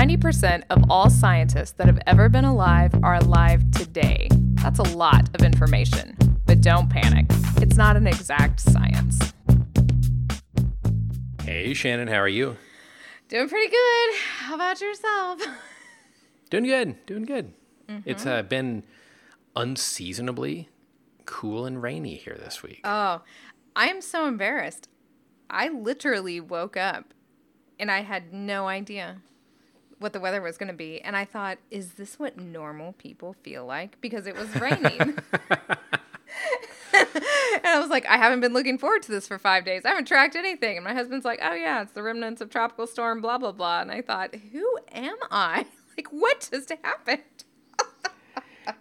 90% of all scientists that have ever been alive are alive today. That's a lot of information. But don't panic, it's not an exact science. Hey, Shannon, how are you? Doing pretty good. How about yourself? Doing good, doing good. It's uh, been unseasonably cool and rainy here this week. Oh, I am so embarrassed. I literally woke up and I had no idea what the weather was going to be. And I thought, is this what normal people feel like? Because it was raining. and I was like, I haven't been looking forward to this for five days. I haven't tracked anything. And my husband's like, oh, yeah, it's the remnants of tropical storm, blah, blah, blah. And I thought, who am I? Like, what just happened?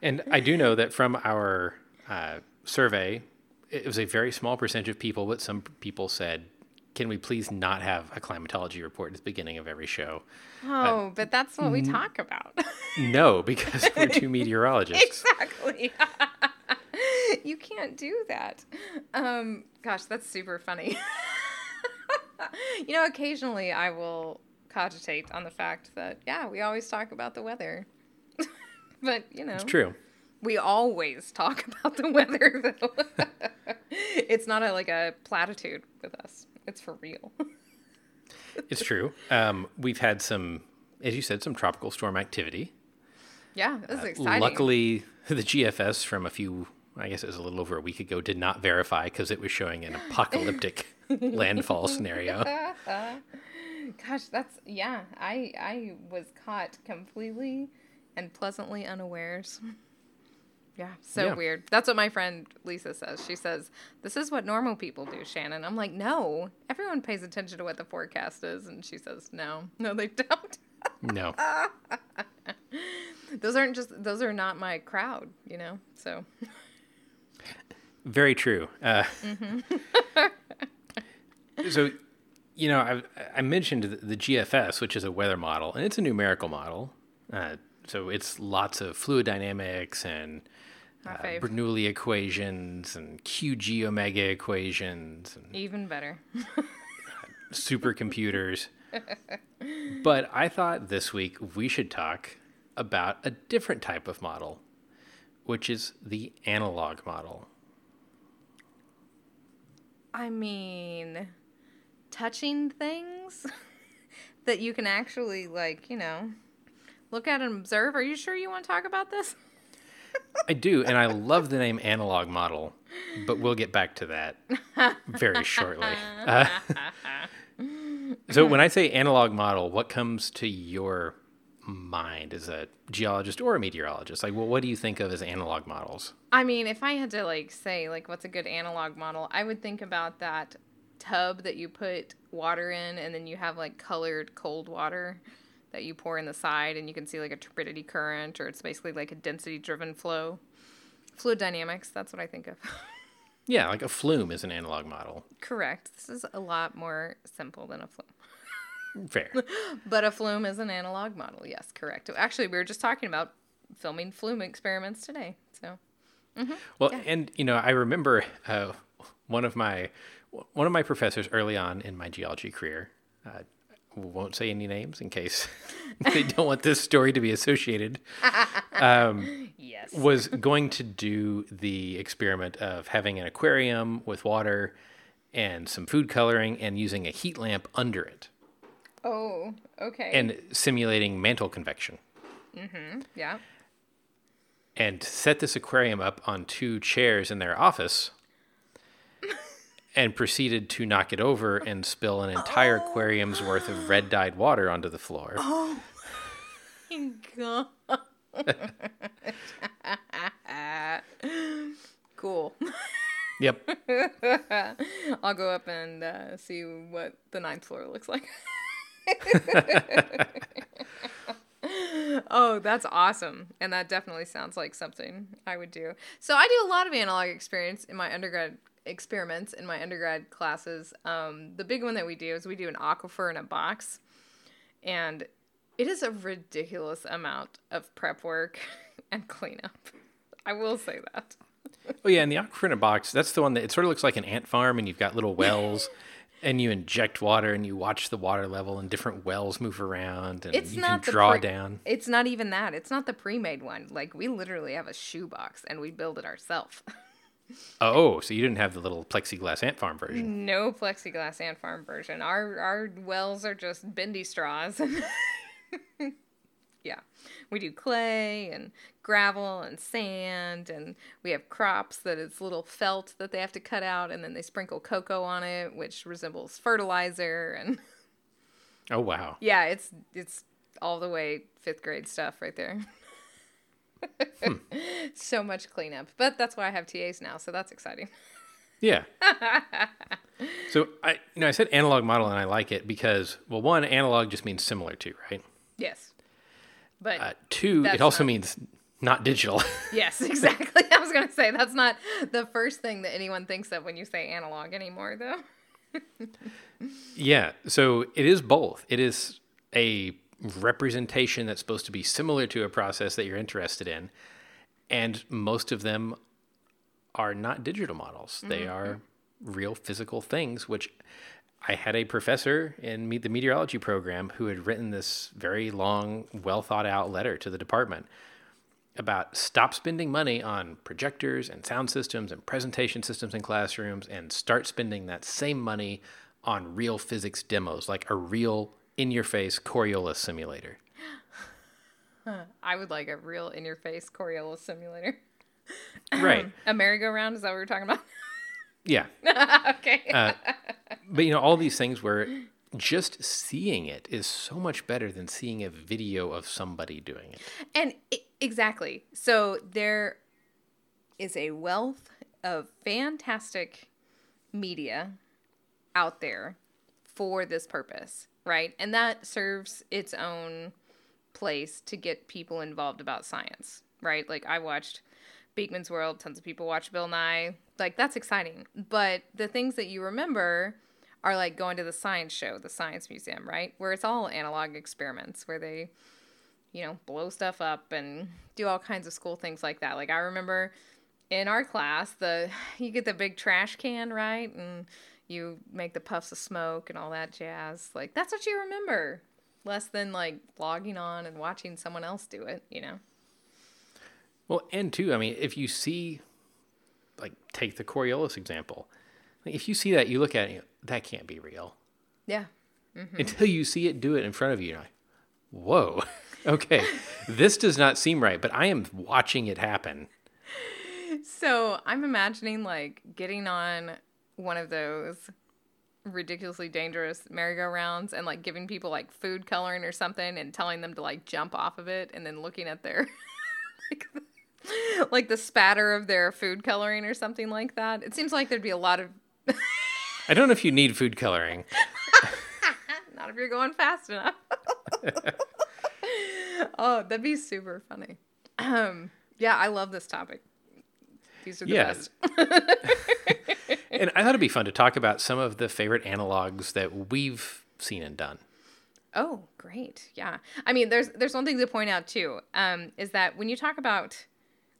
and I do know that from our uh, survey, it was a very small percentage of people, but some people said, can we please not have a climatology report at the beginning of every show? Oh, but that's what we talk about. No, because we're two meteorologists. exactly. you can't do that. Um, gosh, that's super funny. you know, occasionally I will cogitate on the fact that, yeah, we always talk about the weather. but, you know, It's true. we always talk about the weather, though. it's not a, like a platitude with us, it's for real. It's true. Um, we've had some, as you said, some tropical storm activity. yeah, this is exciting. Luckily, the GFS from a few, I guess it was a little over a week ago, did not verify because it was showing an apocalyptic landfall scenario. Gosh, that's yeah. I I was caught completely and pleasantly unawares. Yeah, so Yeah. weird. That's what my friend Lisa says. She says, "This is what normal people do, Shannon." I'm like, "No, everyone pays attention to what the forecast is." And she says, "No, no, they don't. No. those aren't just those are not my crowd, you know." So Very true. Uh, so, you know, I, I mentioned the, the GFS, which is a weather model, and it's a numerical model. Uh, so it's lots of fluid dynamics and my uh, fave. Bernoulli equations and QG omega equations and even better. supercomputers. but I thought this week we should talk about a different type of model, which is the analog model. I mean, touching things that you can actually, like, you know, look at and observe. Are you sure you want to talk about this? I do, and I love the name analog model, but we'll get back to that very shortly. Uh, so, when I say analog model, what comes to your mind as a geologist or a meteorologist? Like, well, what do you think of as analog models? I mean, if I had to, like, say, like, what's a good analog model, I would think about that tub that you put water in, and then you have, like, colored cold water that you pour in the side, and you can see, like, a turbidity current, or it's basically like a density driven flow. Fluid dynamics, that's what I think of. Yeah, like a flume is an analog model. Correct. This is a lot more simple than a flume. Fair. But a flume is an analog model. Yes, correct. Actually, we were just talking about filming flume experiments today. So, Well, and you know, I remember uh, one of my one of my professors early on in my geology career. Uh, won't say any names in case they don't want this story to be associated. yes. Was going to do the experiment of having an aquarium with water and some food coloring and using a heat lamp under it Oh, okay. and simulating mantle convection. Mm-hmm. Yeah. and set this aquarium up on two chairs in their office and proceeded to knock it over and spill an entire aquarium's worth of red dyed water onto the floor. Oh my God. cool. Yep. I'll go up and uh, see what the ninth floor looks like. oh, that's awesome. And that definitely sounds like something I would do. So I do a lot of analog experience in my undergrad experiments in my undergrad classes. Um, the big one that we do is we do an aquifer in a box. And it is a ridiculous amount of prep work and cleanup. I will say that. Oh yeah, and the aquifer in a box, that's the one that it sort of looks like an ant farm and you've got little wells and you inject water and you watch the water level and different wells move around and It's you not can draw pre- down. It's not even that. It's not the pre-made one. Like we literally have a shoebox and we build it ourselves. Oh, so you didn't have the little plexiglass ant farm version. no plexiglass ant farm version. Our our wells are just bendy straws. yeah. We do clay and gravel and sand and we have crops that it's little felt that they have to cut out and then they sprinkle cocoa on it which resembles fertilizer and Oh wow. yeah, it's it's all the way 5th grade stuff right there. so much cleanup. But that's why I have TAs now, so that's exciting. Yeah. so I you know I said analog model and I like it because well one analog just means similar to, right? Yes. But Uh, two it also not- means not digital. Yes, exactly. I was going to say that's not the first thing that anyone thinks of when you say analog anymore, though. yeah. So it is both. It is a representation that's supposed to be similar to a process that you're interested in. And most of them are not digital models. Mm-hmm, they are real physical things, which I had a professor in the meteorology program who had written this very long, well thought out letter to the department about stop spending money on projectors and sound systems and presentation systems in classrooms and start spending that same money on real physics demos, like a real in your face Coriolis simulator. I would like a real in your face Coriolis simulator. right. A merry-go-round, is that what we're talking about? Yeah. okay. Uh, But you know, all these things where just seeing it is so much better than seeing a video of somebody doing it. And i exactly. So there is a wealth of fantastic media out there for this purpose, right? And that serves its own place to get people involved about science, right? Like I watched Beakman's World, tons of people watch Bill Nye. Like that's exciting. But the things that you remember are like going to the science show, the science museum, right? Where it's all analog experiments where they you know, blow stuff up and do all kinds of school things like that. Like I remember in our class, the you get the big trash can, right? And you make the puffs of smoke and all that jazz. Like that's what you remember. Less than like logging on and watching someone else do it, you know. Well, and too, I mean, if you see, like, take the Coriolis example. If you see that, you look at it, that can't be real. Yeah. Mm-hmm. Until you see it do it in front of you, you're like, whoa, okay, this does not seem right, but I am watching it happen. So I'm imagining like getting on one of those ridiculously dangerous merry-go-rounds and like giving people like food coloring or something and telling them to like jump off of it and then looking at their like, like the spatter of their food coloring or something like that. It seems like there'd be a lot of I don't know if you need food coloring. not if you're going fast enough. oh, that'd be super funny. Um, yeah, I love this topic. These are the Yeah. best. And I thought it'd be fun to talk about some of the favorite analogs that we've seen and done. Oh, great. Yeah. I mean, there's there's one thing to point out too, um, is that when you talk about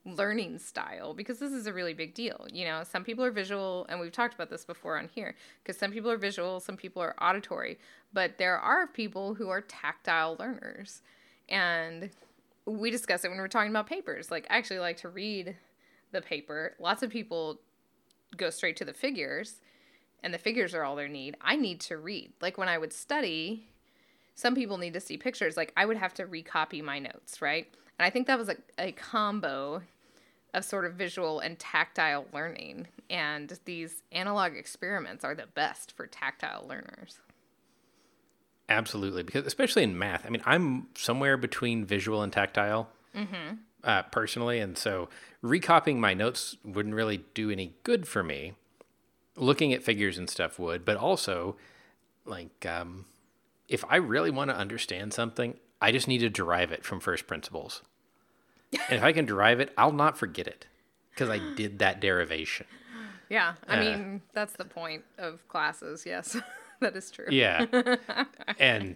learning style, because this is a really big deal. You know, some people are visual, and we've talked about this before on here, because some people are visual, some people are auditory, but there are people who are tactile learners. And we discuss it when we're talking about papers. Like, I actually like to read the paper. Lots of people go straight to the figures, and the figures are all they need. I need to read. Like, when I would study, some people need to see pictures. Like I would have to recopy my notes, right? And I think that was a, a combo of sort of visual and tactile learning. And these analog experiments are the best for tactile learners. Absolutely, because especially in math, I mean, I'm somewhere between visual and tactile mm-hmm. Uh, personally, and so recopying my notes wouldn't really do any good for me. Looking at figures and stuff would, but also, like, um, if I really want to understand something, I just need to derive it from first principles. and if I can derive it, I'll not forget it because I did that derivation. Yeah, I Uh. mean, that's the point of classes. Yes, that is true. Yeah. and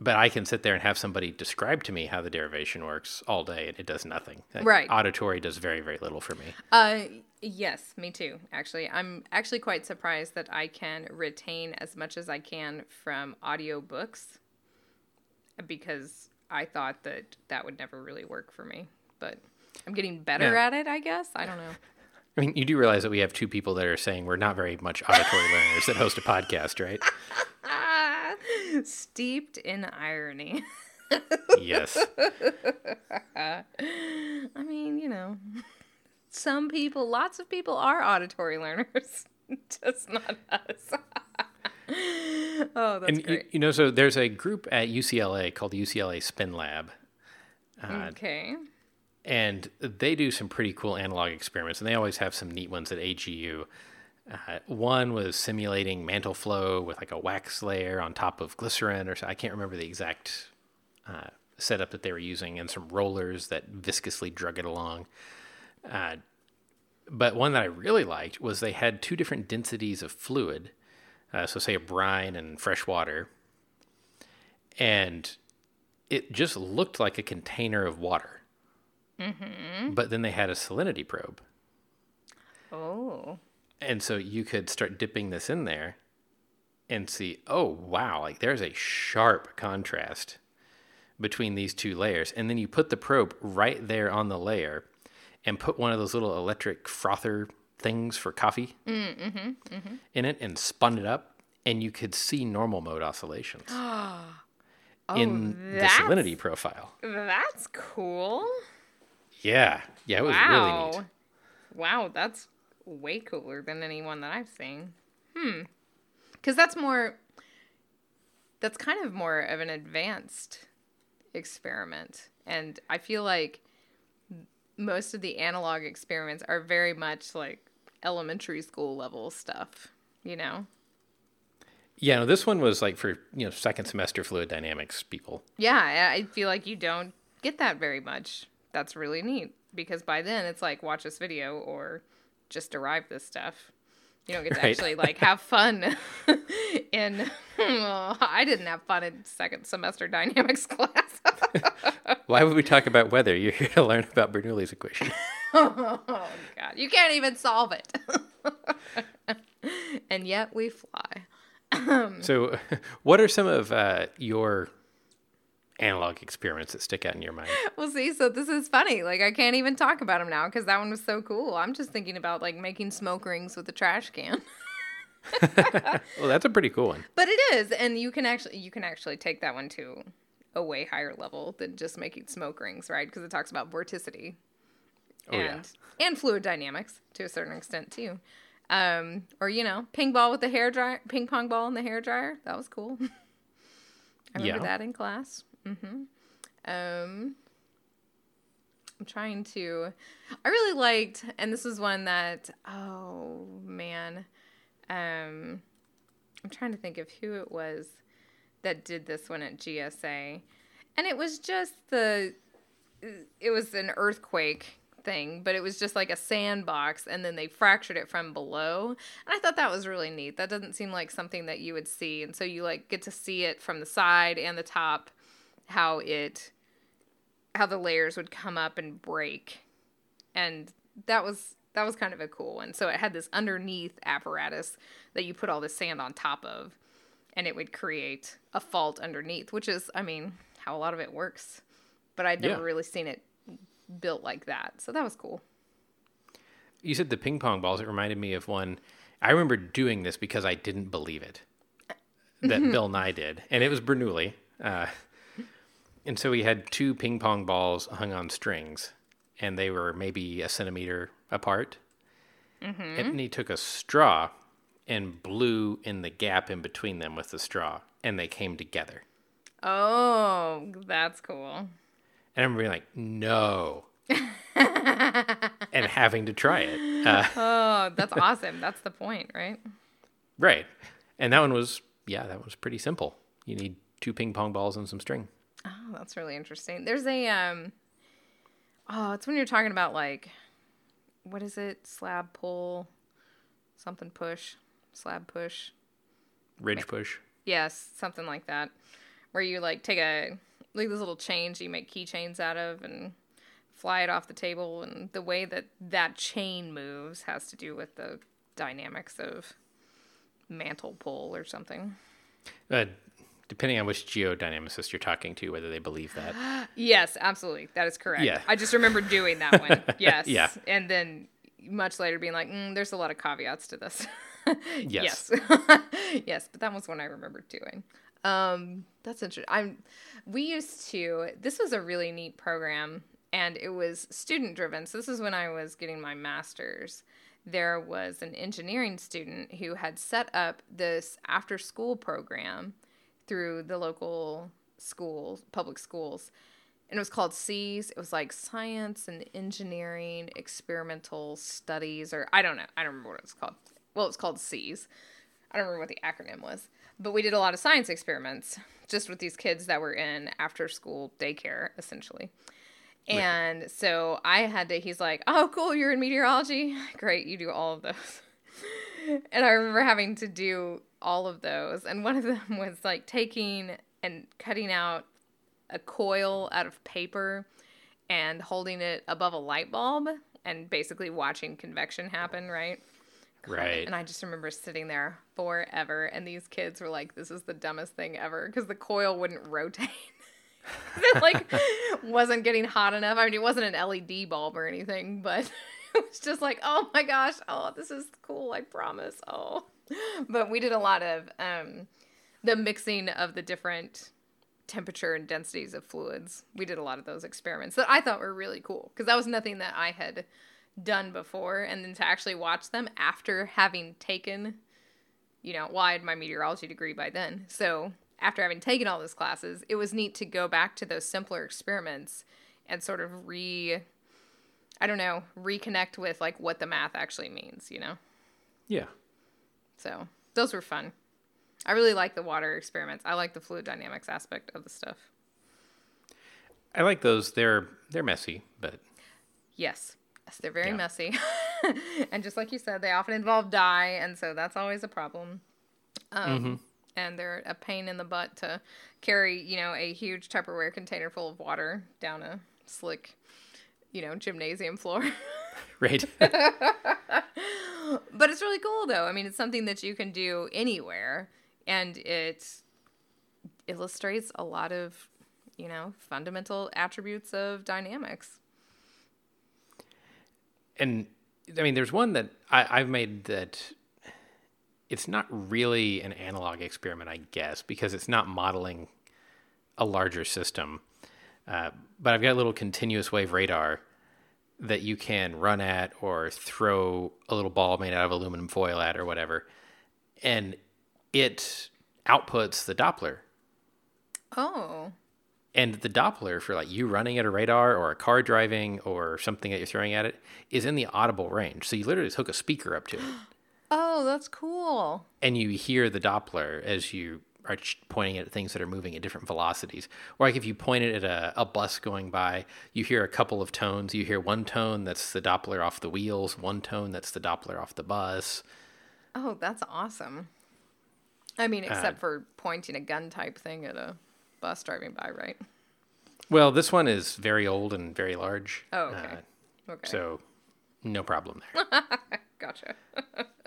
but I can sit there and have somebody describe to me how the derivation works all day, and it does nothing. Like, Right. Auditory does very, very little for me. Uh, yes, me too. Actually, I'm actually quite surprised that I can retain as much as I can from audiobooks because I thought that that would never really work for me. But I'm getting better Yeah. at it, I guess. I don't know. I mean, you do realize that we have two people that are saying we're not very much auditory learners that host a podcast, right? Steeped in irony. Yes. I mean, you know, some people, lots of people are auditory learners, just not us. oh, that's And you, great. you know, so there's a group at UCLA called the UCLA Spin Lab, uh, okay. and they do some pretty cool analog experiments, and they always have some neat ones at AGU. Uh, one was simulating mantle flow with like a wax layer on top of glycerin, or so, I can't remember the exact uh, setup that they were using, and some rollers that viscously drug it along. Uh, but one that I really liked was they had two different densities of fluid, uh, so say a brine and fresh water, and it just looked like a container of water. But then they had a salinity probe. Oh. And so you could start dipping this in there and see, oh, wow, like there's a sharp contrast between these two layers. And then you put the probe right there on the layer and put one of those little electric frother things for coffee mm, mm-hmm, mm-hmm. in it and spun it up. And you could see normal mode oscillations oh, in the salinity profile. That's cool. Yeah. Yeah, it was wow. really neat. Wow, that's way cooler than anyone that I've seen. Hmm. Because that's more. That's kind of more of an advanced experiment, and I feel like most of the analog experiments are very much like elementary school level stuff. You know. Yeah, no, this one was like for, you know, second semester fluid dynamics people. Yeah, I I feel like you don't get that very much. That's really neat because by then it's like watch this video or just derive this stuff. You don't get to Right. actually like have fun in. Well, I didn't have fun in second semester dynamics class. Why would we talk about weather? You're here to learn about Bernoulli's equation. oh God, you can't even solve it. and yet we fly. so, what are some of uh, your analog experiments that stick out in your mind? Well, see, so this is funny. Like, I can't even talk about them now because that one was so cool. I'm just thinking about like making smoke rings with a trash can. Well, that's a pretty cool one. But it is, and you can actually you can actually take that one to a way higher level than just making smoke rings, right? Because it talks about vorticity Oh, yeah. and and fluid dynamics to a certain extent too. Um, or you know, ping ball with the hair dryer, ping pong ball in the hair dryer. That was cool. I remember Yeah. that in class. Hmm Um, I'm trying to. I really liked, and this is one that. Oh man, um, I'm trying to think of who it was that did this one at GSA, and it was just the. It was an earthquake thing, but it was just like a sandbox, and then they fractured it from below. And I thought that was really neat. That doesn't seem like something that you would see, and so you like get to see it from the side and the top, how it, how the layers would come up and break, and that was that was kind of a cool one. So it had this underneath apparatus that you put all the sand on top of, and it would create a fault underneath, which is, I mean, how a lot of it works. But I'd never Yeah. really seen it built like that, so that was cool. You said the ping pong balls. It reminded me of one. I remember doing this because I didn't believe it that Bill Nye did, and it was Bernoulli. Uh, and so he had two ping pong balls hung on strings, and they were maybe a centimeter apart. And he took a straw and blew in the gap in between them with the straw, and they came together. Oh, that's cool. And I'm being like, no. and having to try it. Uh, Oh, that's awesome. That's the point, right? right. And that one was, yeah, that was pretty simple. You need two ping pong balls and some string. Oh, that's really interesting. There's a um Oh, it's when you're talking about like what is it? Slab pull, something push, slab push. Ridge push. Yes, something like that. where you like take a like this little chains you make keychains out of and fly it off the table and the way that that chain moves has to do with the dynamics of mantle pull or something. Uh, depending on which geodynamicist you're talking to, whether they believe that. Yes, absolutely. That is correct. Yeah. I just remember doing that one. Yes. Yeah. And then much later being like, mm, there's a lot of caveats to this. Yes. yes. yes, but that was one I remember doing. Um, that's interesting. I'm we used to this was a really neat program and it was student driven. So this is when I was getting my masters. There was an engineering student who had set up this after school program through the local schools, public schools. And it was called SEAS. It was like science and engineering experimental studies, or I don't know. I don't remember what it was called. Well, it's called SEAS. I don't remember what the acronym was. But we did a lot of science experiments just with these kids that were in after school daycare, essentially. And so I had to, he's like, oh, cool, you're in meteorology. Great, you do all of those. and I remember having to do all of those. And one of them was like taking and cutting out a coil out of paper and holding it above a light bulb and basically watching convection happen, right? Right. And I just remember sitting there forever, and these kids were like, "This is the dumbest thing ever," because the coil wouldn't rotate. it like wasn't getting hot enough. I mean, it wasn't an LED bulb or anything, but it was just like, "Oh my gosh, oh, this is cool. I promise." Oh, but we did a lot of um, the mixing of the different temperature and densities of fluids. We did a lot of those experiments that I thought were really cool because that was nothing that I had done before and then to actually watch them after having taken you know well i had my meteorology degree by then so after having taken all those classes it was neat to go back to those simpler experiments and sort of re i don't know reconnect with like what the math actually means you know Yeah. So those were fun i really like the water experiments i like the fluid dynamics aspect of the stuff I like those. They're they're messy, but Yes. Yes, they're very Yeah. messy. and just like you said, they often involve dye, and so that's always a problem. Um, And they're a pain in the butt to carry, you know, a huge Tupperware container full of water down a slick, you know, gymnasium floor. right. but it's really cool, though. I mean, it's something that you can do anywhere, and it illustrates a lot of, you know, fundamental attributes of dynamics. and I mean, there's one that I, I've made that it's not really an analog experiment, I guess, because it's not modeling a larger system. Uh, but I've got a little continuous wave radar that you can run at or throw a little ball made out of aluminum foil at or whatever. And it outputs the Doppler. Oh. And the Doppler for like you running at a radar or a car driving or something that you're throwing at it is in the audible range. So you literally just hook a speaker up to it Oh, that's cool. and you hear the Doppler as you are pointing at things that are moving at different velocities. Or like if you point it at a, a bus going by, you hear a couple of tones. You hear one tone that's the Doppler off the wheels, one tone that's the Doppler off the bus. Oh, that's awesome. I mean, except for pointing a gun type thing at a bus driving by, right? Well, this one is very old and very large. Oh, okay. Uh, Okay. so no problem there. Gotcha.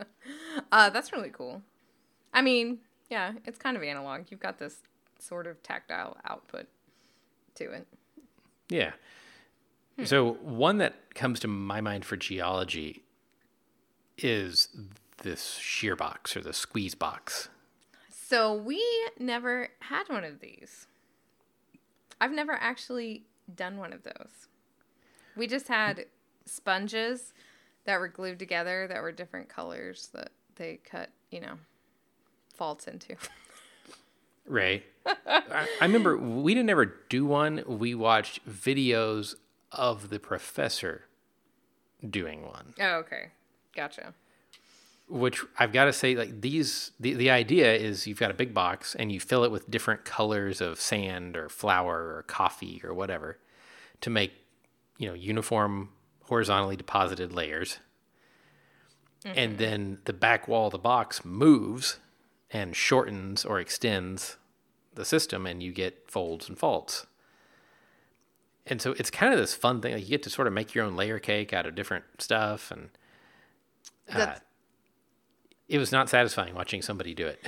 uh, that's really cool. I mean, yeah, it's kind of analog. You've got this sort of tactile output to it. Yeah. Hmm. So one that comes to my mind for geology is this shear box or the squeeze box. So we never had one of these. I've never actually done one of those. We just had sponges that were glued together that were different colors that they cut, you know, faults into. Right. I, I remember we didn't ever do one. We watched videos of the professor doing one, Oh, okay. Gotcha. which I've got to say, like these, the, the idea is you've got a big box and you fill it with different colors of sand or flour or coffee or whatever to make, you know, uniform horizontally deposited layers. And mm-hmm. then the back wall of the box moves and shortens or extends the system and you get folds and faults. And so it's kind of this fun thing. Like you get to sort of make your own layer cake out of different stuff. And uh, it was not satisfying watching somebody do it.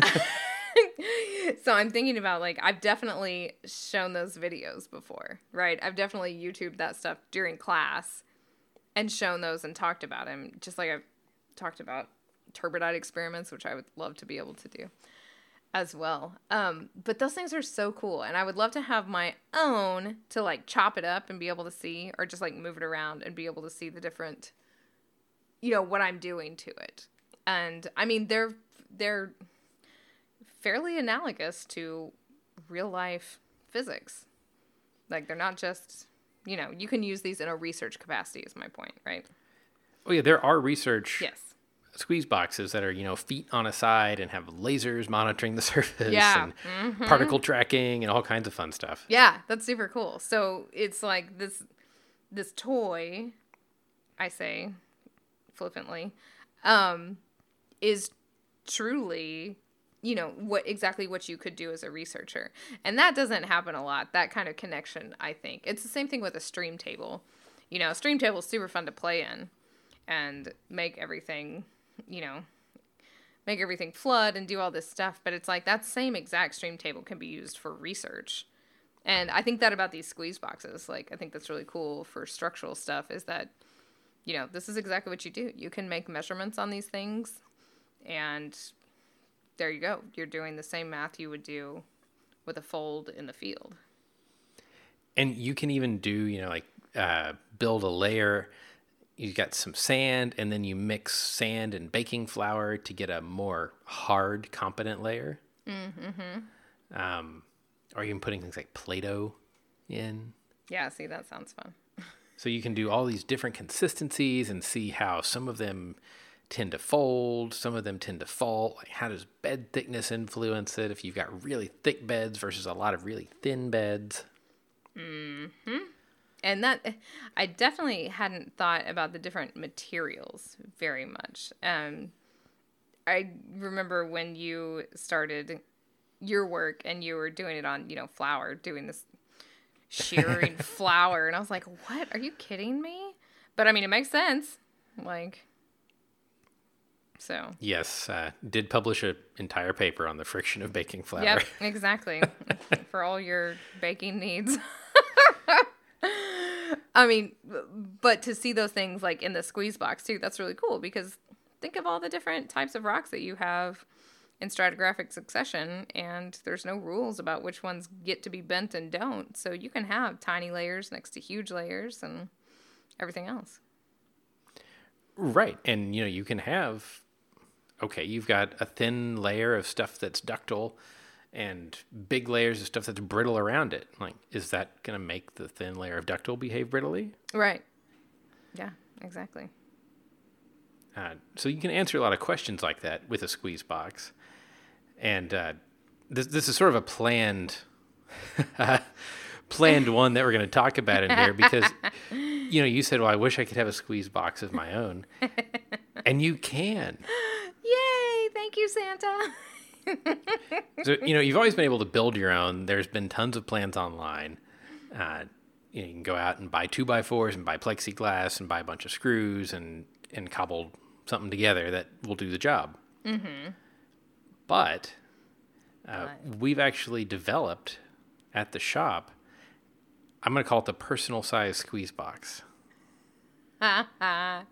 so I'm thinking about like I've definitely shown those videos before, right? I've definitely YouTubed that stuff during class and shown those and talked about them, just like I've talked about turbidite experiments, which I would love to be able to do as well. Um, but those things are so cool, and I would love to have my own to like chop it up and be able to see, or just like move it around and be able to see the different, you know, what I'm doing to it. And I mean, they're they're fairly analogous to real life physics. Like they're not just, you know, you can use these in a research capacity is my point, right? Oh yeah, there are research Yes. Squeeze boxes that are you know feet on a side and have lasers monitoring the surface Yeah. Mm-hmm. and particle tracking and all kinds of fun stuff. Yeah, that's super cool. So it's like this this toy, I say flippantly, um, is truly you know what exactly what you could do as a researcher and that doesn't happen a lot that kind of connection i think it's the same thing with a stream table you know a stream table is super fun to play in and make everything you know make everything flood and do all this stuff but it's like that same exact stream table can be used for research and i think that about these squeeze boxes like i think that's really cool for structural stuff is that you know this is exactly what you do you can make measurements on these things and there you go. You're doing the same math you would do with a fold in the field. And you can even do, you know, like uh, build a layer. You got some sand, and then you mix sand and baking flour to get a more hard, competent layer. Mm-hmm. Um, or even putting things like Play-Doh in. Yeah, see, that sounds fun. So you can do all these different consistencies and see how some of them tend to fold, some of them tend to fall. Like how does bed thickness influence it? If you've got really thick beds versus a lot of really thin beds. And that, I definitely hadn't thought about the different materials very much. Um, I remember when you started your work and you were doing it on, you know, flour, doing this shearing flour. And I was like, what? Are you kidding me? But I mean, it makes sense. Like, so. Yes, uh, did publish an entire paper on the friction of baking flour. Yep, exactly. For all your baking needs. I mean, but to see those things like in the squeeze box too, that's really cool because think of all the different types of rocks that you have in stratigraphic succession and there's no rules about which ones get to be bent and don't. So you can have tiny layers next to huge layers and everything else. Right. And you know, you can have okay, you've got a thin layer of stuff that's ductile and big layers of stuff that's brittle around it. Like, is that going to make the thin layer of ductile behave brittly? Right. Yeah, exactly. Uh, so you can answer a lot of questions like that with a squeeze box. And uh, this this is sort of a planned planned one that we're going to talk about in here because you know you said, "Well, I wish I could have a squeeze box of my own," and you can. Yay! Thank you, Santa. So you know you've always been able to build your own. There's been tons of plans online. Uh, you, know, you can go out and buy two by fours and buy plexiglass and buy a bunch of screws and and cobble something together that will do the job. Mm-hmm. But uh, we've actually developed at the shop. I'm going to call it the personal size squeeze box. oh,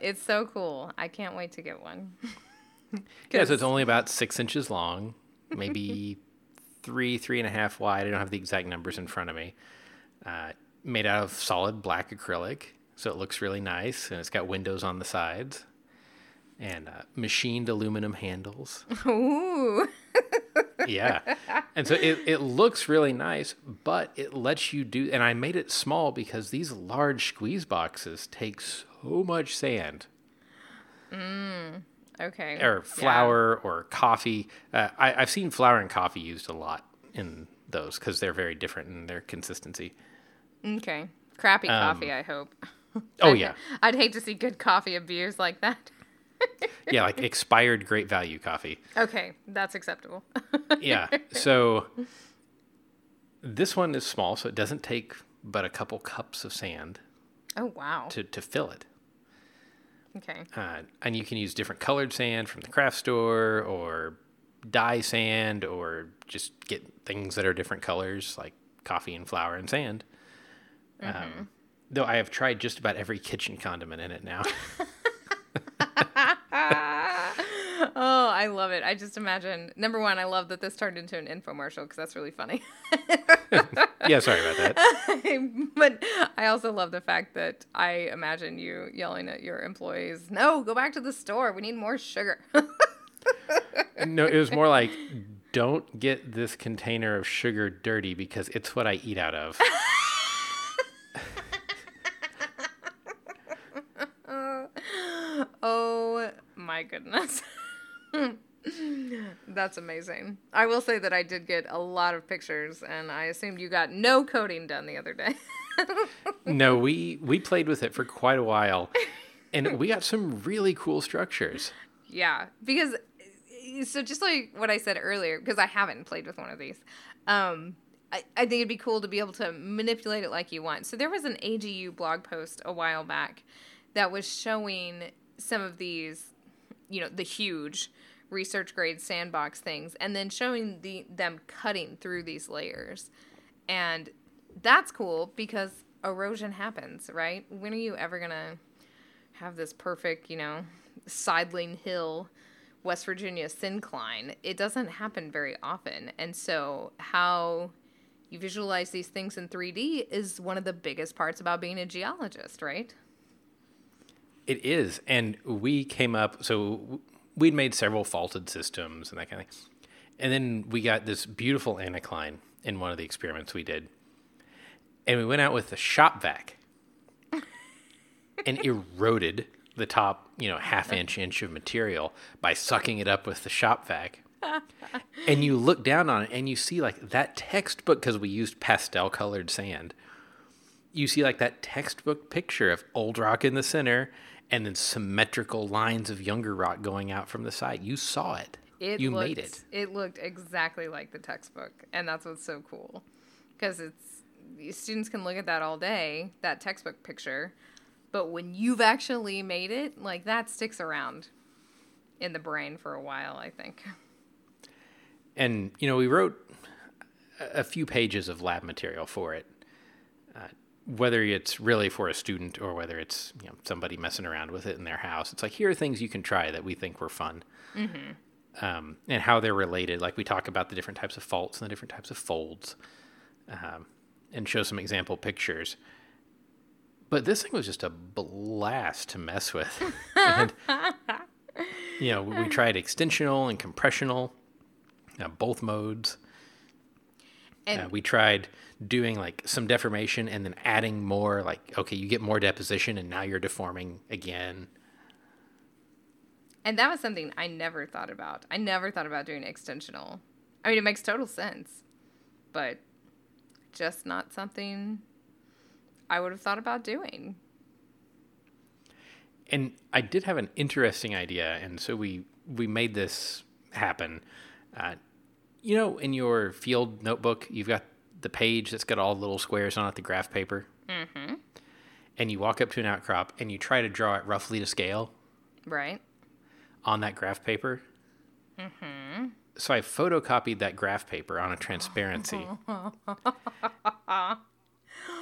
it's so cool. I can't wait to get one. Yeah, so it's only about six inches long, maybe three, three and a half wide. I don't have the exact numbers in front of me. Uh, made out of solid black acrylic, so it looks really nice, and it's got windows on the sides and uh, machined aluminum handles. Ooh. yeah, and so it it looks really nice, but it lets you do. And I made it small because these large squeeze boxes take so much sand. Okay. or flour or coffee. Uh, I, I've seen flour and coffee used a lot in those because they're very different in their consistency. Okay. Crappy coffee, I hope. Oh I'd- yeah, I'd hate to see good coffee abused like that. yeah, like expired great value coffee. Okay, that's acceptable. Yeah. So this one is small, so it doesn't take but a couple cups of sand oh wow. to, to fill it. Okay. Uh, and you can use different colored sand from the craft store or dye sand or just get things that are different colors like coffee and flour and sand. Um, though I have tried just about every kitchen condiment in it now. Oh, I love it. I just imagine. Number one, I love that this turned into an infomercial because that's really funny. yeah, sorry about that. but I also love the fact that I imagine you yelling at your employees, "No, go back to the store. We need more sugar." No, it was more like don't get this container of sugar dirty because it's what I eat out of. oh my goodness. That's amazing. I will say that I did get a lot of pictures, and I assumed you got no coding done the other day. no, we we played with it for quite a while, and we got some really cool structures. yeah, because so just like what I said earlier, because I haven't played with one of these, um, I, I think it'd be cool to be able to manipulate it like you want. So there was an AGU blog post a while back that was showing some of these, you know, the huge research grade sandbox things, and then showing the them cutting through these layers, and that's cool because erosion happens, right? When are you ever gonna have this perfect, you know, Sideling Hill, West Virginia syncline? It doesn't happen very often, and so how you visualize these things in 3D is one of the biggest parts about being a geologist, right? It is, and we came up. So we'd made several faulted systems and that kind of thing, and then we got this beautiful anticline in one of the experiments we did, and we went out with the shop vac and eroded the top, you know, half inch inch of material by sucking it up with the shop vac. and you look down on it and you see like that textbook because we used pastel colored sand. You see like that textbook picture of old rock in the center and then symmetrical lines of younger rock going out from the side. You saw it. It you looked, made it. It looked exactly like the textbook, and that's what's so cool, because it's students can look at that all day, that textbook picture, but when you've actually made it, like that sticks around in the brain for a while. I think. And you know, we wrote a few pages of lab material for it. Uh, whether it's really for a student or whether it's you know somebody messing around with it in their house, it's like here are things you can try that we think were fun, um, and how they're related. Like we talk about the different types of faults and the different types of folds, um, and show some example pictures. But this thing was just a blast to mess with. and, you know, we tried extensional and compressional, uh, both modes. And Uh, we tried doing like some deformation and then adding more like okay you get more deposition and now you're deforming again And that was something I never thought about. I never thought about doing extensional. I mean, it makes total sense, but just not something I would have thought about doing. and i did have an interesting idea and so we we made this happen uh, you know in your field notebook you've got the page that's got all the little squares on it the graph paper mm-hmm. and you walk up to an outcrop and you try to draw it roughly to scale Right? on that graph paper. So I photocopied that graph paper on a transparency.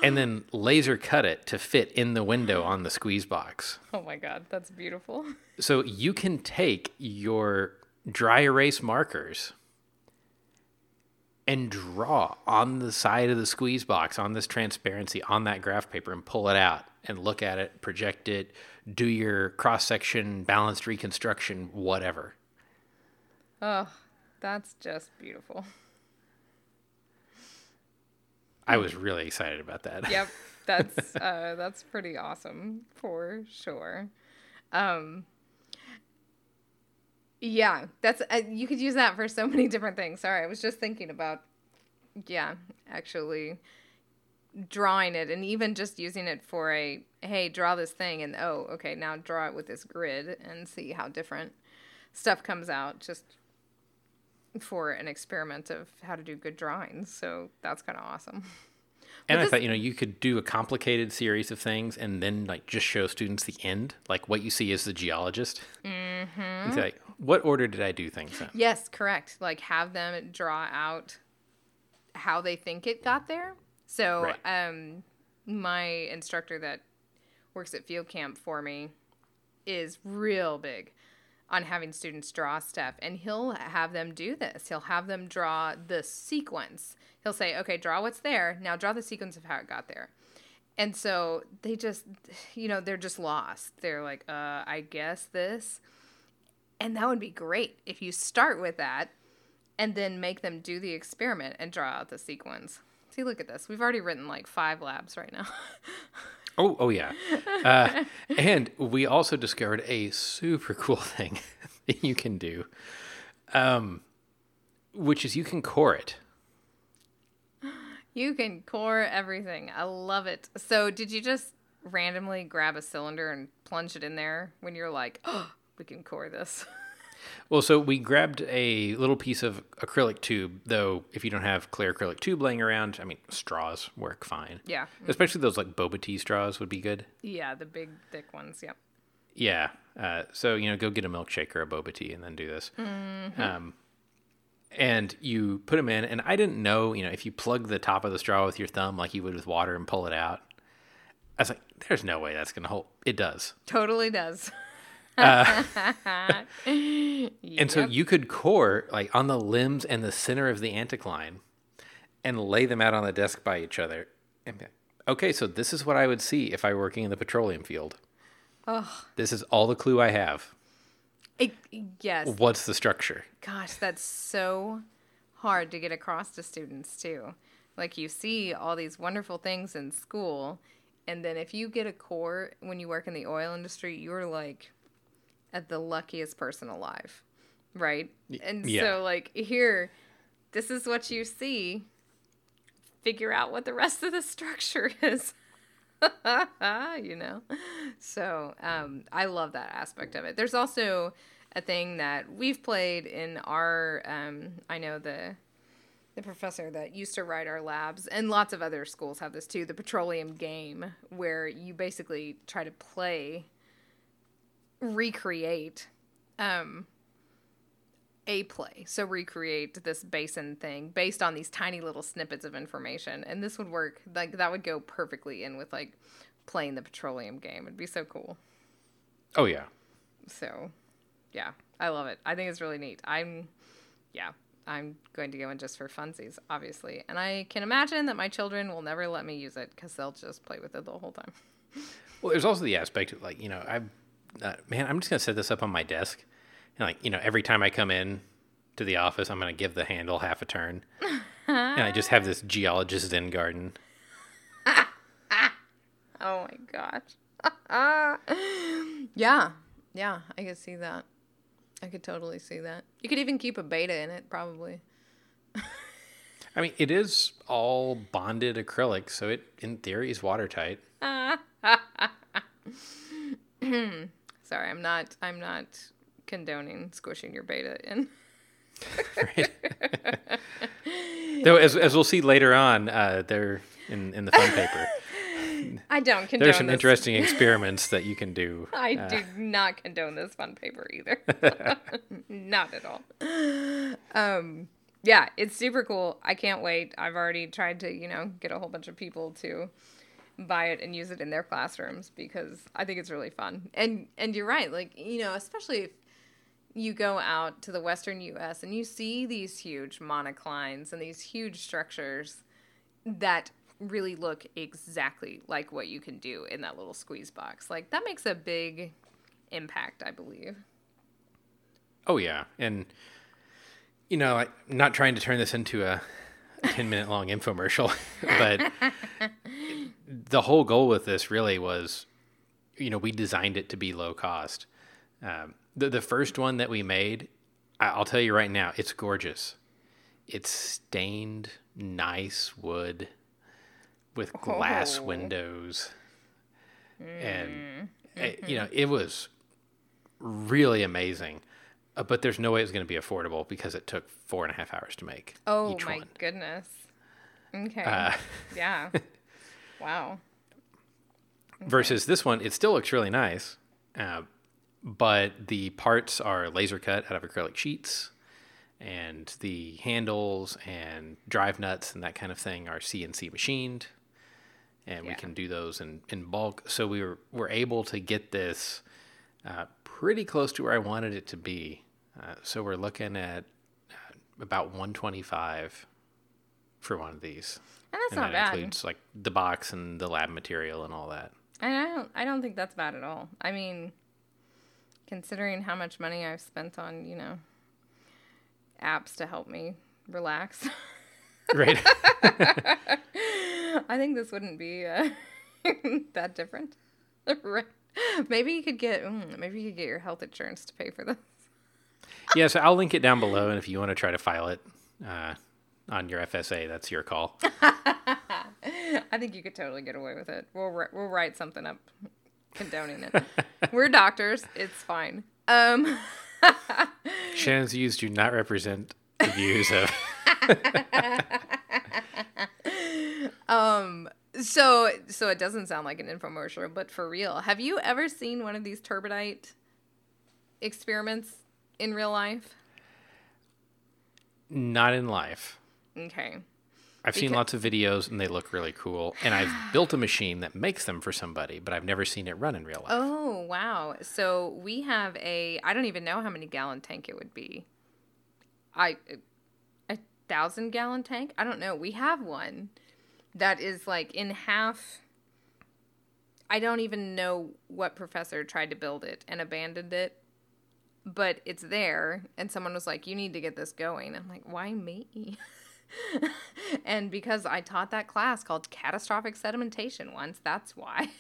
and then laser cut it to fit in the window on the squeeze box. Oh my god, that's beautiful. So you can take your dry erase markers and draw on the side of the squeeze box on this transparency on that graph paper and pull it out and look at it, project it, do your cross section, balanced reconstruction, whatever. Oh, that's just beautiful. I was really excited about that. Yep, that's uh, that's pretty awesome for sure. Um, yeah, that's uh, you could use that for so many different things. Sorry, I was just thinking about, yeah, actually drawing it and even just using it for a hey draw this thing and oh okay now draw it with this grid and see how different stuff comes out just for an experiment of how to do good drawings so that's kind of awesome And But I thought, you know, you could do a complicated series of things and then like just show students the end, like what you see as the geologist. Mm-hmm. Like, what order did I do things in? yes correct like have them draw out how they think it got there so Right. um my instructor that works at field camp for me is real big on having students draw stuff and he'll have them do this. He'll have them draw the sequence. He'll say okay draw what's there. Now draw the sequence of how it got there. And so they just you know they're just lost. They're like uh i guess this. And that would be great if you start with that and then make them do the experiment and draw out the sequence. See look at this. We've already written like five labs right now Oh, oh yeah. Uh, and we also discovered a super cool thing that you can do, um, which is you can core it. You can core everything. I love it. So, did you just randomly grab a cylinder and plunge it in there when you're like, oh, we can core this? Well, so we grabbed a little piece of acrylic tube, though if you don't have clear acrylic tube laying around, I mean, straws work fine. Yeah. Especially those like boba tea straws would be good. Yeah, the big, thick ones. Yep. Yeah. Uh, so, you know, go get a milkshake or a boba tea and then do this. Um, and you put them in, and I didn't know, you know, if you plug the top of the straw with your thumb like you would with water and pull it out. I was like, there's no way that's going to hold. It does. Totally does. Uh, and so you could core like on the limbs and the center of the anticline and lay them out on the desk by each other. And be like, okay, so this is what I would see if I were working in the petroleum field. Oh, This is all the clue I have. it, yes. What's the structure? Gosh, that's so hard to get across to students too. Like you see all these wonderful things in school, and then if you get a core when you work in the oil industry, you're like at the luckiest person alive, right? And yeah. so like here, this is what you see. Figure out what the rest of the structure is. you know so um, i love that aspect of it there's also a thing that we've played in our um, i know the the professor that used to write our labs and lots of other schools have this too the petroleum game where you basically try to play recreate um, a play. So recreate this basin thing based on these tiny little snippets of information. And this would work like that would go perfectly in with like playing the petroleum game. It'd be so cool. Oh, yeah. so yeah i love it. I think it's really neat. I'm yeah i'm going to go in just for funsies obviously. And i can imagine that my children will never let me use it because they'll just play with it the whole time. Well, there's also the aspect of like, you know, I, uh, man, I'm just going to set this up on my desk. And like, you know, every time I come in to the office, I'm going to give the handle half a turn. and I just have this geologist Zen garden. oh my gosh yeah yeah i could see that i could totally see that you could even keep a betta in it probably I mean, it is all bonded acrylic, so it, in theory, is watertight. sorry i'm not i'm not condoning squishing your betta in Though, as, as we'll see later on, uh, there in, in the fun paper, i don't condone there's some this. interesting experiments that you can do. I do not condone this fun paper either. not at all. Um, yeah, it's super cool. I can't wait. I've already tried to, you know, get a whole bunch of people to buy it and use it in their classrooms because I think it's really fun. And and you're right, like, you know, especially if you go out to the western US and you see these huge monoclines and these huge structures that really look exactly like what you can do in that little squeeze box. Like that makes a big impact, I believe. Oh yeah, and you know, I'm not trying to turn this into a 10 minute long infomercial, but the whole goal with this really was, you know, we designed it to be low cost. Um, the the first one that we made, I- I'll tell you right now, it's gorgeous. It's stained, nice wood. with glass Oh. windows, and Mm-hmm. eh, you know it was really amazing. Uh, but there's no way it was going to be affordable because it took four and a half hours to make. Oh my one. goodness. Okay. Uh, yeah. Wow. versus this one, it still looks really nice, uh, but the parts are laser cut out of acrylic sheets, and the handles and drive nuts and that kind of thing are CNC machined, and we can do those in, in bulk. So we were, were able to get this uh, pretty close to where I wanted it to be. Uh, so we're looking at uh, about 125 for one of these. And that's and not that bad. includes like the box and the lab material and all that. And I don't I don't think that's bad at all. I mean, considering how much money I've spent on, you know, apps to help me relax. Right. I think this wouldn't be uh, that different. right. Maybe you could get mm, maybe you could get your health insurance to pay for this. yeah, so I'll link it down below, and if you want to try to file it uh, on your FSA, that's your call. I think you could totally get away with it. We'll we'll write something up condoning it. We're doctors. It's fine. Um Shannon's views do not represent the views of. so so it doesn't sound like an infomercial, but for real, have you ever seen one of these turbidite experiments in real life? Not in life. Okay. I've seen lots of videos and they look really cool. And I've built a machine that makes them for somebody, but I've never seen it run in real life. Oh, wow. So we have a I don't even know how many gallon tank it would be. I a thousand gallon tank? I don't know. We have one that is like in half I don't even know what professor tried to build it and abandoned it. But it's there and someone was like, You need to get this going. I'm like, Why me? and because I taught that class called catastrophic sedimentation once, that's why.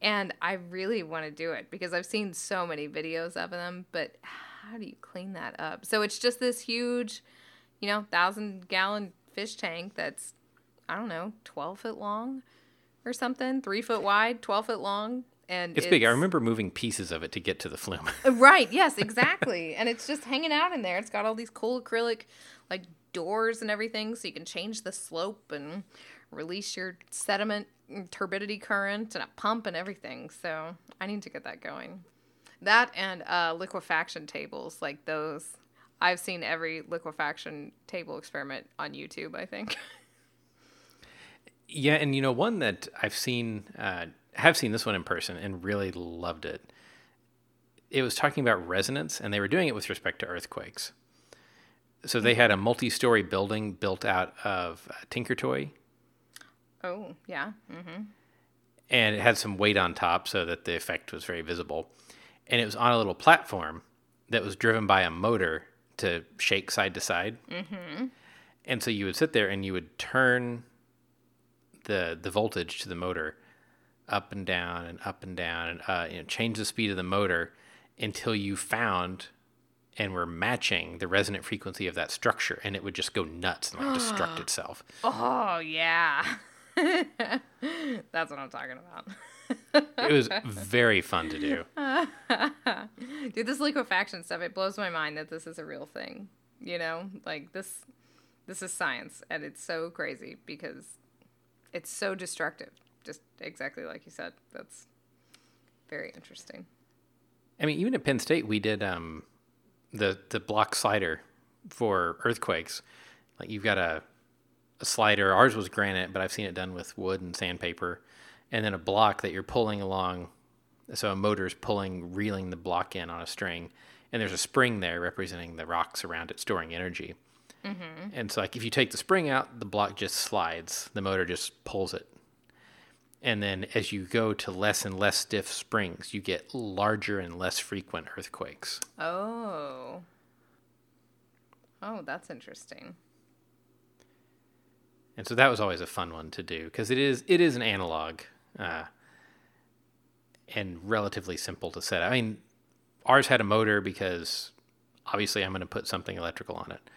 And I really want to do it because I've seen so many videos of them, but how do you clean that up? So it's just this huge, you know, thousand gallon fish tank that's, I don't know, 12 foot long or something, three foot wide, 12 foot long. And It's, big. I remember moving pieces of it to get to the flume. Right. Yes. Exactly. and it's just hanging out in there. It's got all these cool acrylic like doors and everything, so you can change the slope and release your sediment turbidity current and a pump and everything. So I need to get that going. That and uh, liquefaction tables like those. I've seen every liquefaction table experiment on YouTube. I think. Yeah, and you know one that I've seen, uh, have seen this one in person and really loved it. It was talking about resonance, and they were doing it with respect to earthquakes. So they had a multi-story building built out of uh, Tinker Toy, oh yeah. Mm-hmm. and it had some weight on top so that the effect was very visible. And it was on a little platform that was driven by a motor to shake side to side. Mm-hmm. And so you would sit there and you would turn the the voltage to the motor up and down and up and down and uh, you know change the speed of the motor until you found and we're matching the resonant frequency of that structure and it would just go nuts and like destruct itself. Oh yeah. That's what I'm talking about. It was very fun to do. Dude, this liquefaction stuff, it blows my mind that this is a real thing. You know? Like this this is science and it's so crazy because it's so destructive. Just exactly like you said. That's very interesting. I mean, even at Penn State, we did um, the the block slider for earthquakes. Like you've got a a slider. Ours was granite, but I've seen it done with wood and sandpaper, and then a block that you're pulling along. So a motor is pulling, reeling the block in on a string, and there's a spring there representing the rocks around it storing energy. Mm-hmm. And so, like, if you take the spring out, the block just slides. The motor just pulls it. And then as you go to less and less stiff springs, you get larger and less frequent earthquakes. Oh. Oh, that's interesting. And so that was always a fun one to do because it is it is an analog uh, and relatively simple to set. I mean, ours had a motor because obviously I'm going to put something electrical on it.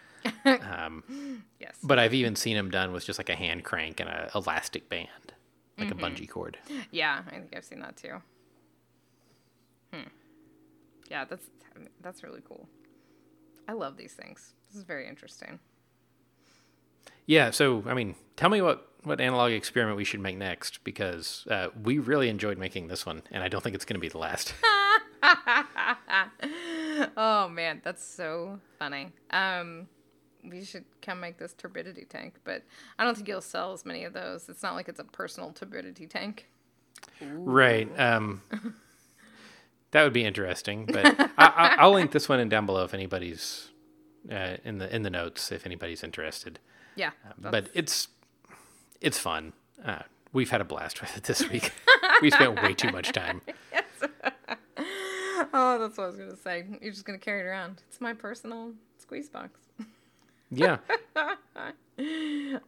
Um, Yes. but I've even seen them done with just like a hand crank and an elastic band, like a bungee cord. Yeah, I think I've seen that too. Hmm. Yeah, that's that's really cool. I love these things. This is very interesting. Yeah. So, I mean, tell me what what analog experiment we should make next because uh, we really enjoyed making this one, and I don't think it's going to be the last. oh man, that's so funny. Um, we should come make this turbidity tank, but I don't think you'll sell as many of those. It's not like it's a personal turbidity tank. Right. Um, that would be interesting, but I, I, I'll link this one in down below if anybody's uh, in the in the notes if anybody's interested. Yeah, But it's it's fun. Uh, we've had a blast with it this week. we spent way too much time. oh, that's what I was gonna say. You're just gonna carry it around. It's my personal squeeze box. Yeah.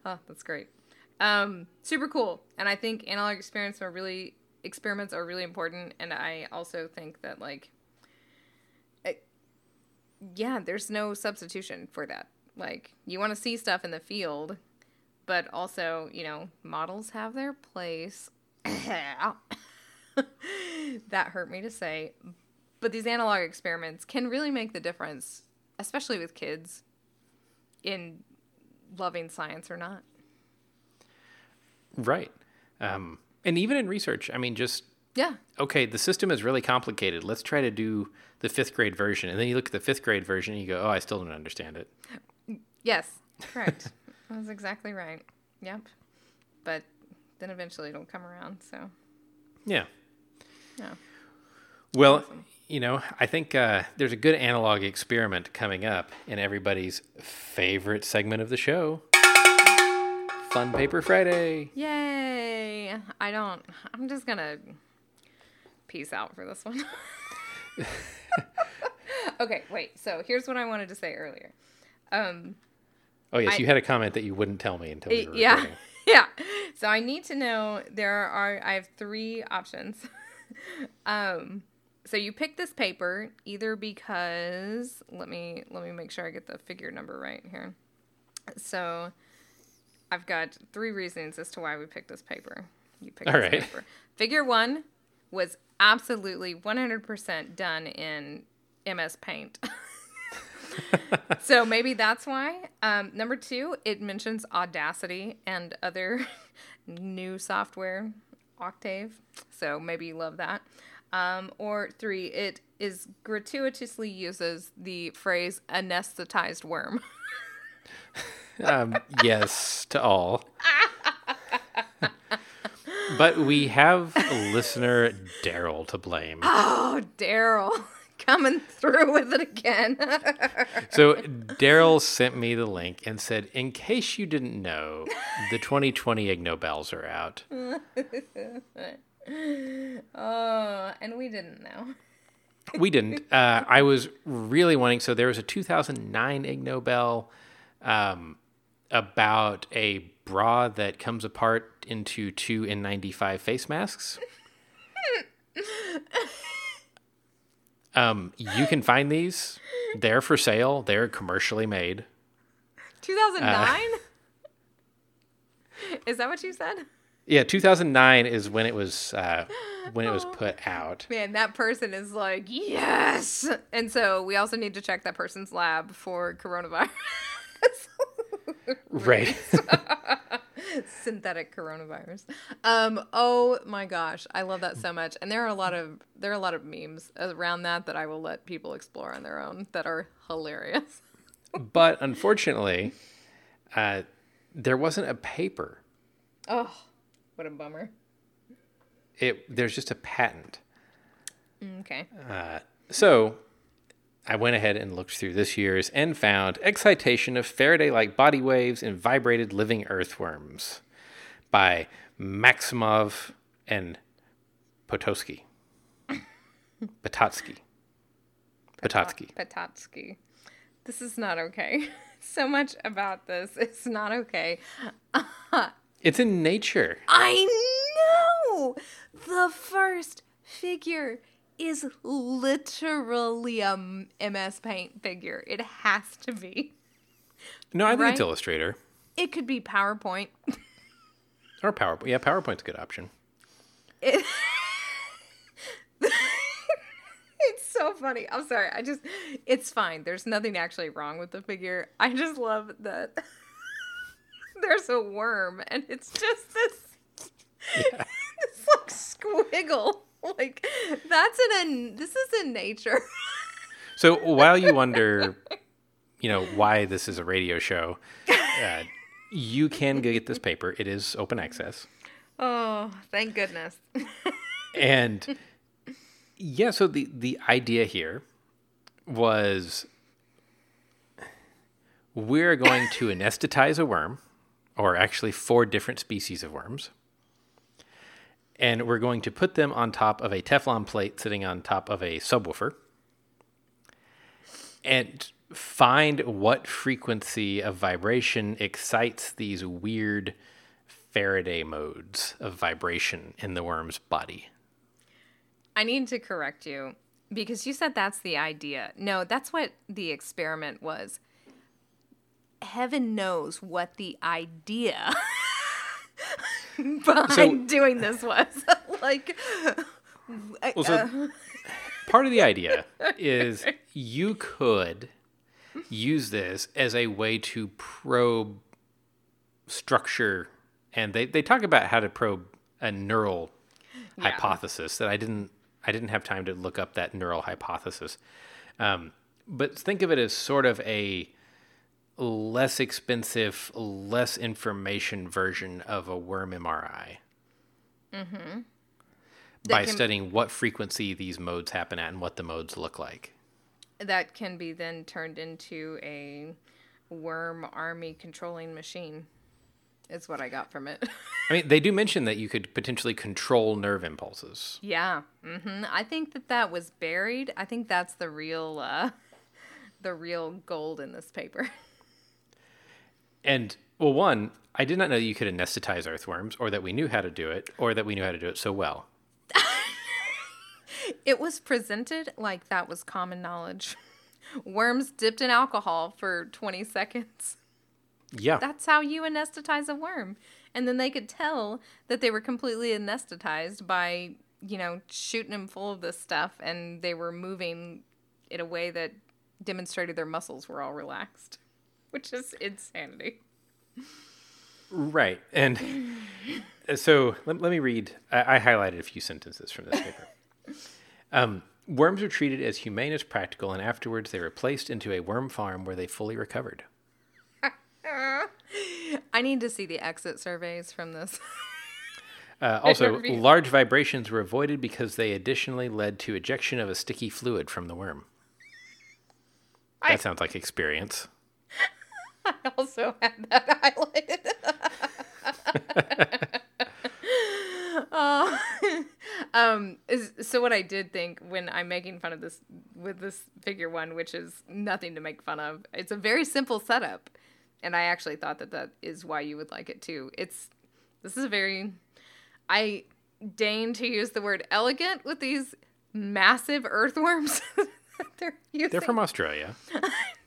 Oh, that's great. Um, super cool. And I think analog experiments are really experiments are really important. And I also think that like, it, yeah, there's no substitution for that. Like, you want to see stuff in the field, but also, you know, models have their place. that hurt me to say, but these analog experiments can really make the difference, especially with kids, in loving science or not. Right. Um, and even in research, I mean, just Yeah. okay, the system is really complicated. Let's try to do the fifth grade version. And then you look at the fifth grade version and you go, oh, I still don't understand it. Yes. Correct. That's exactly right. Yep. But then eventually it'll come around. So Yeah. yeah. Well, you know, I think uh, there's a good analog experiment coming up in everybody's favorite segment of the show Fun Paper Friday. Yay! I don't. I'm just gonna peace out for this one. okay. Wait. So here's what I wanted to say earlier. Um. Oh, yes, I- you had a comment that you wouldn't tell me until we were yeah recording. yeah so i need to know there are i have three options um so you pick this paper either because let me let me make sure i get the figure number right here so i've got three reasons as to why we picked this paper you picked All this right. paper figure one was absolutely 100% done in ms paint so maybe that's why. Um, number two, it mentions Audacity and other new software, Octave. So maybe you love that. Um, or three, it is gratuitously uses the phrase anesthetized worm. Um, yes, to all. but we have listener Daryl to blame. oh, Daryl. Coming through with it again. So Daryl sent me the link and said, in case you didn't know, the 2020 Ig Nobels are out. Oh, and we didn't know. We didn't. Uh, I was really wanting. So there was a 2009 Ig Nobel um, about a bra that comes apart into two N95 face masks. Um, you can find these. They're for sale. They're commercially made. 2009? Is that what you said? Yeah, 2009 is when it was uh, when it was put out. Man, that person is like, yes. And so we also need to check that person's lab for coronavirus. Right. Synthetic coronavirus. Um, oh my gosh, I love that so much. And there are a lot of there are a lot of memes around that that I will let people explore on their own that are hilarious. but unfortunately, uh, there wasn't a paper. Oh, what a bummer. It there's just a patent. Mm, okay. Uh, so I went ahead and looked through this year's and found Excitation of Faraday like body waves in vibrated living earthworms by Maksymov and Potosky. Pototsky. Pototsky. Patatsky. This is not okay. So much about this is not okay. It's in nature. I know! The first figure is literally a MS Paint figure. It has to be. No, I think Right? it's Illustrator It could be PowerPoint. or PowerPoint. Yeah, PowerPoint's a good option. It- it's so funny. I'm sorry. I just, it's fine. There's nothing actually wrong with the figure. I just love that there's a worm and it's just this, this like squiggle. Like that's in a, this is in nature. So while you wonder, you know, why this is a radio show, uh, you can go get this paper. It is open access. Oh, thank goodness. And yeah, so the the idea here was we're going to anesthetize a worm, or actually four different species of worms. And we're going to put them on top of a Teflon plate sitting on top of a subwoofer and find what frequency of vibration excites these weird Faraday modes of vibration in the worm's body. I need to correct you because you said that's the idea. No, that's what the experiment was. Heaven knows what the idea behind So- doing this was. like, Well, so part of the idea is you could use this as a way to probe structure, and they, they talk about how to probe a neural hypothesis that I didn't I didn't have time to look up that neural hypothesis. Um, but think of it as sort of a less expensive, less information version of a worm MRI. Mm-hmm. By can- studying what frequency these modes happen at and what the modes look like. that can be then turned into a worm army controlling machine. Is what I got from it. I mean, they do mention that you could potentially control nerve impulses. Yeah, hmm I think that that was buried. I think that's the real, uh, the real gold in this paper. And well, one, I did not know that you could anesthetize earthworms, or that we knew how to do it, or that we knew how to do it so well. It was presented like that was common knowledge. Worms dipped in alcohol for 20 seconds. Yeah, That's how you anesthetize a worm. And then they could tell that they were completely anesthetized by, you know, shooting them full of this stuff and they were moving in a way that demonstrated their muscles were all relaxed, which is insanity. right. And so let, let me read. I, I highlighted a few sentences from this paper. Um, worms are treated as humane as practical, and afterwards they were placed into a worm farm where they fully recovered. I need to see the exit surveys from this. Uh, also, large vibrations were avoided because they additionally led to ejection of a sticky fluid from the worm. That sounds like experience. I also had that highlighted. Uh, um, is, so what I did think when I'm making fun of this with this figure one, which is nothing to make fun of, it's a very simple setup, and I actually thought that that is why you would like it too. It's this is a very I deign to use the word elegant with these massive earthworms. they're. They're from Australia.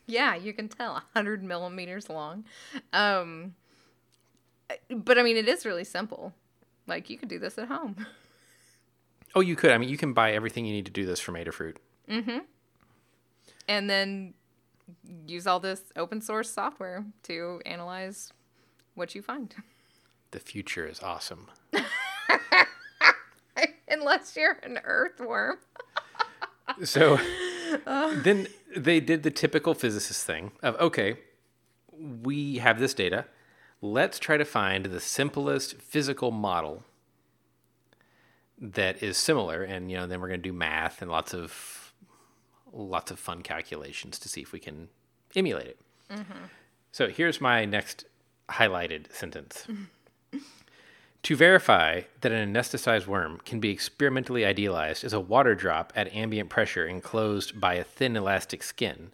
Yeah, you can tell, 100 millimeters long. Um, but I mean, it is really simple. Like, you could do this at home. Oh, you could. I mean, you can buy everything you need to do this from Adafruit. Mhm. And then use all this open source software to analyze what you find. The future is awesome. Unless you're an earthworm. So then they did the typical physicist thing of okay, we have this data. Let's try to find the simplest physical model that is similar, and you know, then we're going to do math and lots of lots of fun calculations to see if we can emulate it. Mm-hmm. So here's my next highlighted sentence. To verify that an anesthetized worm can be experimentally idealized as a water drop at ambient pressure enclosed by a thin elastic skin,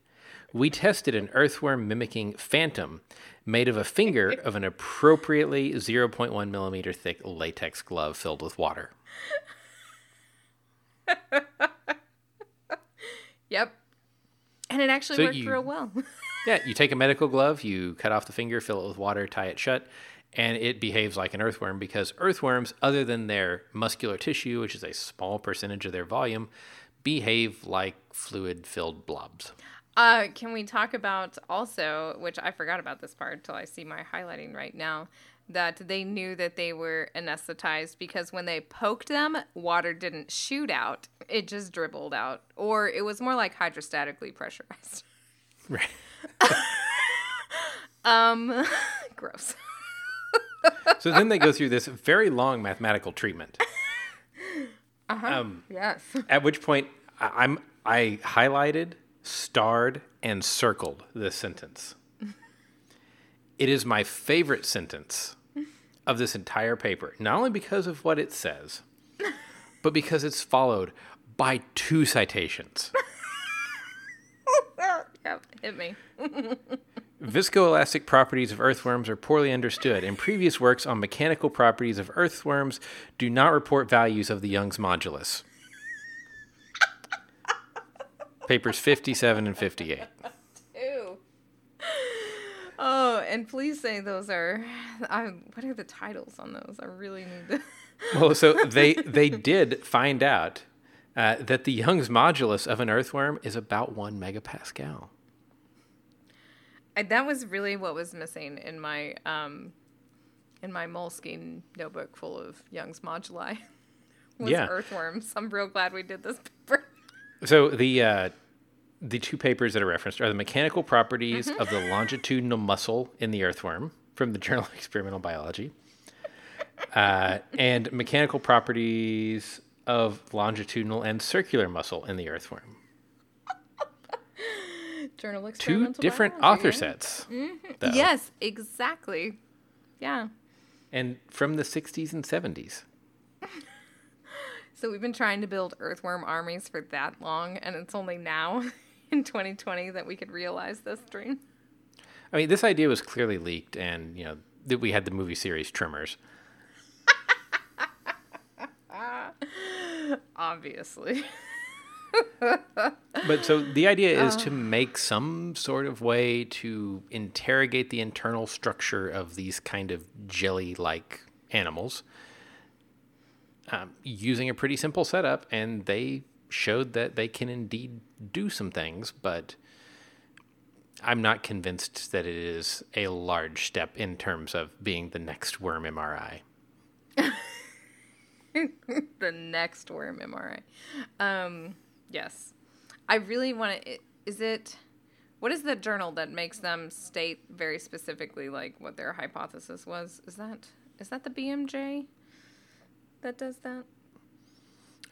we tested an earthworm mimicking phantom made of a finger of an appropriately 0.1 millimeter thick latex glove filled with water. Yep. And it actually So worked you- real well. Yeah, you take a medical glove, you cut off the finger, fill it with water, tie it shut, and it behaves like an earthworm because earthworms, other than their muscular tissue, which is a small percentage of their volume, behave like fluid filled blobs. Uh, can we talk about also, which I forgot about this part until I see my highlighting right now, that they knew that they were anesthetized because when they poked them, water didn't shoot out; it just dribbled out, or it was more like hydrostatically pressurized. Right. Um, gross. So then they go through this very long mathematical treatment. Uh-huh. Um, yes. At which point I- I'm I highlighted, starred, and circled this sentence. It is my favorite sentence of this entire paper, not only because of what it says, but because it's followed by two citations. Oh, yep. Hit me. Viscoelastic properties of earthworms are poorly understood, and previous works on mechanical properties of earthworms do not report values of the Young's modulus. Papers 57 and 58. Ew. Oh, and please say those are. I, what are the titles on those? I really need to. Well, so they they did find out uh, that the Young's modulus of an earthworm is about one megapascal. I, that was really what was missing in my um, in my moleskin notebook full of Young's moduli. Was Yeah. earthworms. I'm real glad we did this paper. So the uh, the two papers that are referenced are the mechanical properties of the longitudinal muscle in the earthworm from the Journal of Experimental Biology, uh, and mechanical properties of longitudinal and circular muscle in the earthworm. Journal Two different author sets. Mm-hmm. though, Yes, exactly. Yeah. and from the 60s and 70s. So we've been trying to build earthworm armies for that long, and it's only now in 2020 that we could realize this dream. I mean, this idea was clearly leaked, and you know that we had the movie series Tremors. Obviously. But so the idea is to make some sort of way to interrogate the internal structure of these kind of jelly-like animals um, using a pretty simple setup, and they showed that they can indeed do some things, but I'm not convinced that it is a large step in terms of being the next worm MRI. the next worm MRI. Um, yes. I really want to. Is it. What is the journal that makes them state very specifically like what their hypothesis was? Is that is that the BMJ that does that?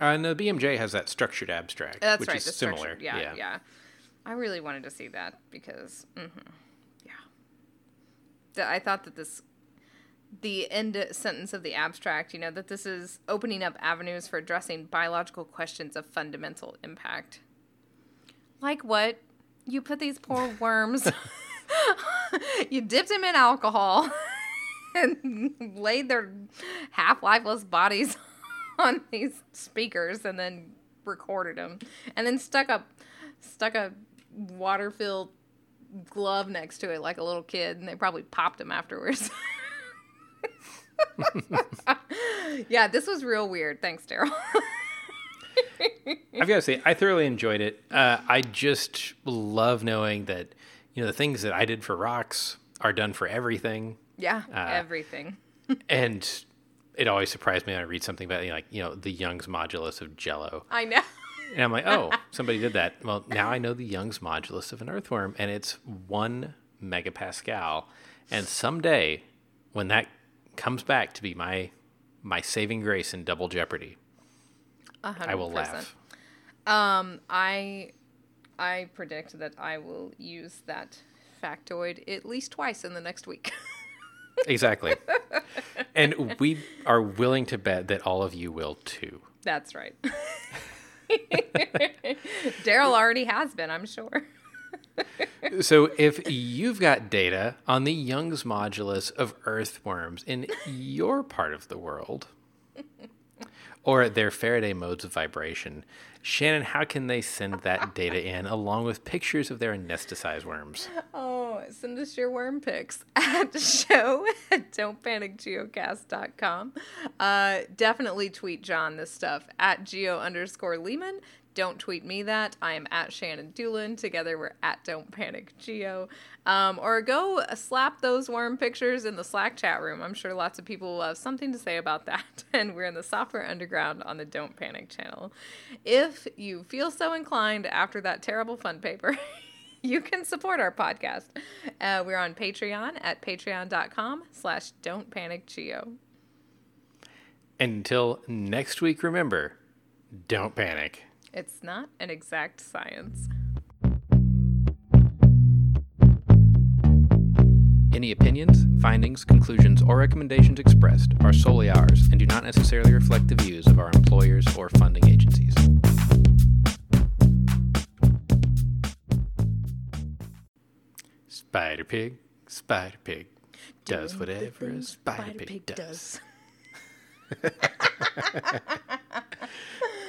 Uh, and the BMJ has that structured abstract, That's which right. is similar. structured- Yeah, yeah, I really wanted to see that because, hmm yeah, I thought that this, the end sentence of the abstract, you know, that this is opening up avenues for addressing biological questions of fundamental impact. Like what? You put these poor worms, you dipped them in alcohol, and laid their half lifeless bodies on these speakers and then recorded them and then stuck a stuck a water filled glove next to it like a little kid and they probably popped him afterwards yeah this was real weird thanks daryl I've got to say, I thoroughly enjoyed it. Uh, I just love knowing that, you know, the things that I did for rocks are done for everything. yeah everything And it always surprised me when I read something about, you know, like, you know, the Young's modulus of Jello. i know And I'm like, oh, somebody did that. Well, now I know the Young's modulus of an earthworm, and it's one megapascal. And someday, when that comes back to be my my saving grace in Double Jeopardy, I will laugh. um i i predict that i will use that factoid at least twice in the next week Exactly. and we are willing to bet that all of you will too. That's right. Daryl already has been, I'm sure. So if you've got data on the Young's modulus of earthworms in your part of the world, or their Faraday modes of vibration. Shannon, how can they send that data in along with pictures of their anesthetized worms? Oh, send us your worm pics at show at don'tpanicgeocast.com. Uh, definitely tweet John this stuff at geo underscore Leeman. Don't tweet me that. I am at Shannon Dulin. Together we're at Don't Panic Geo. Um, or go slap those worm pictures in the Slack chat room. I'm sure lots of people will have something to say about that. And we're in the Software Underground on the Don't Panic channel. If you feel so inclined after that terrible fun paper, you can support our podcast. Uh, we're on Patreon at patreon.com slash don't panic geo. Until next week, remember, don't panic. It's not an exact science. Any opinions, findings, conclusions, or recommendations expressed are solely ours and do not necessarily reflect the views of our employers or funding agencies. Spider Pig, Spider Pig does Doing whatever a things Spider Pig does. does.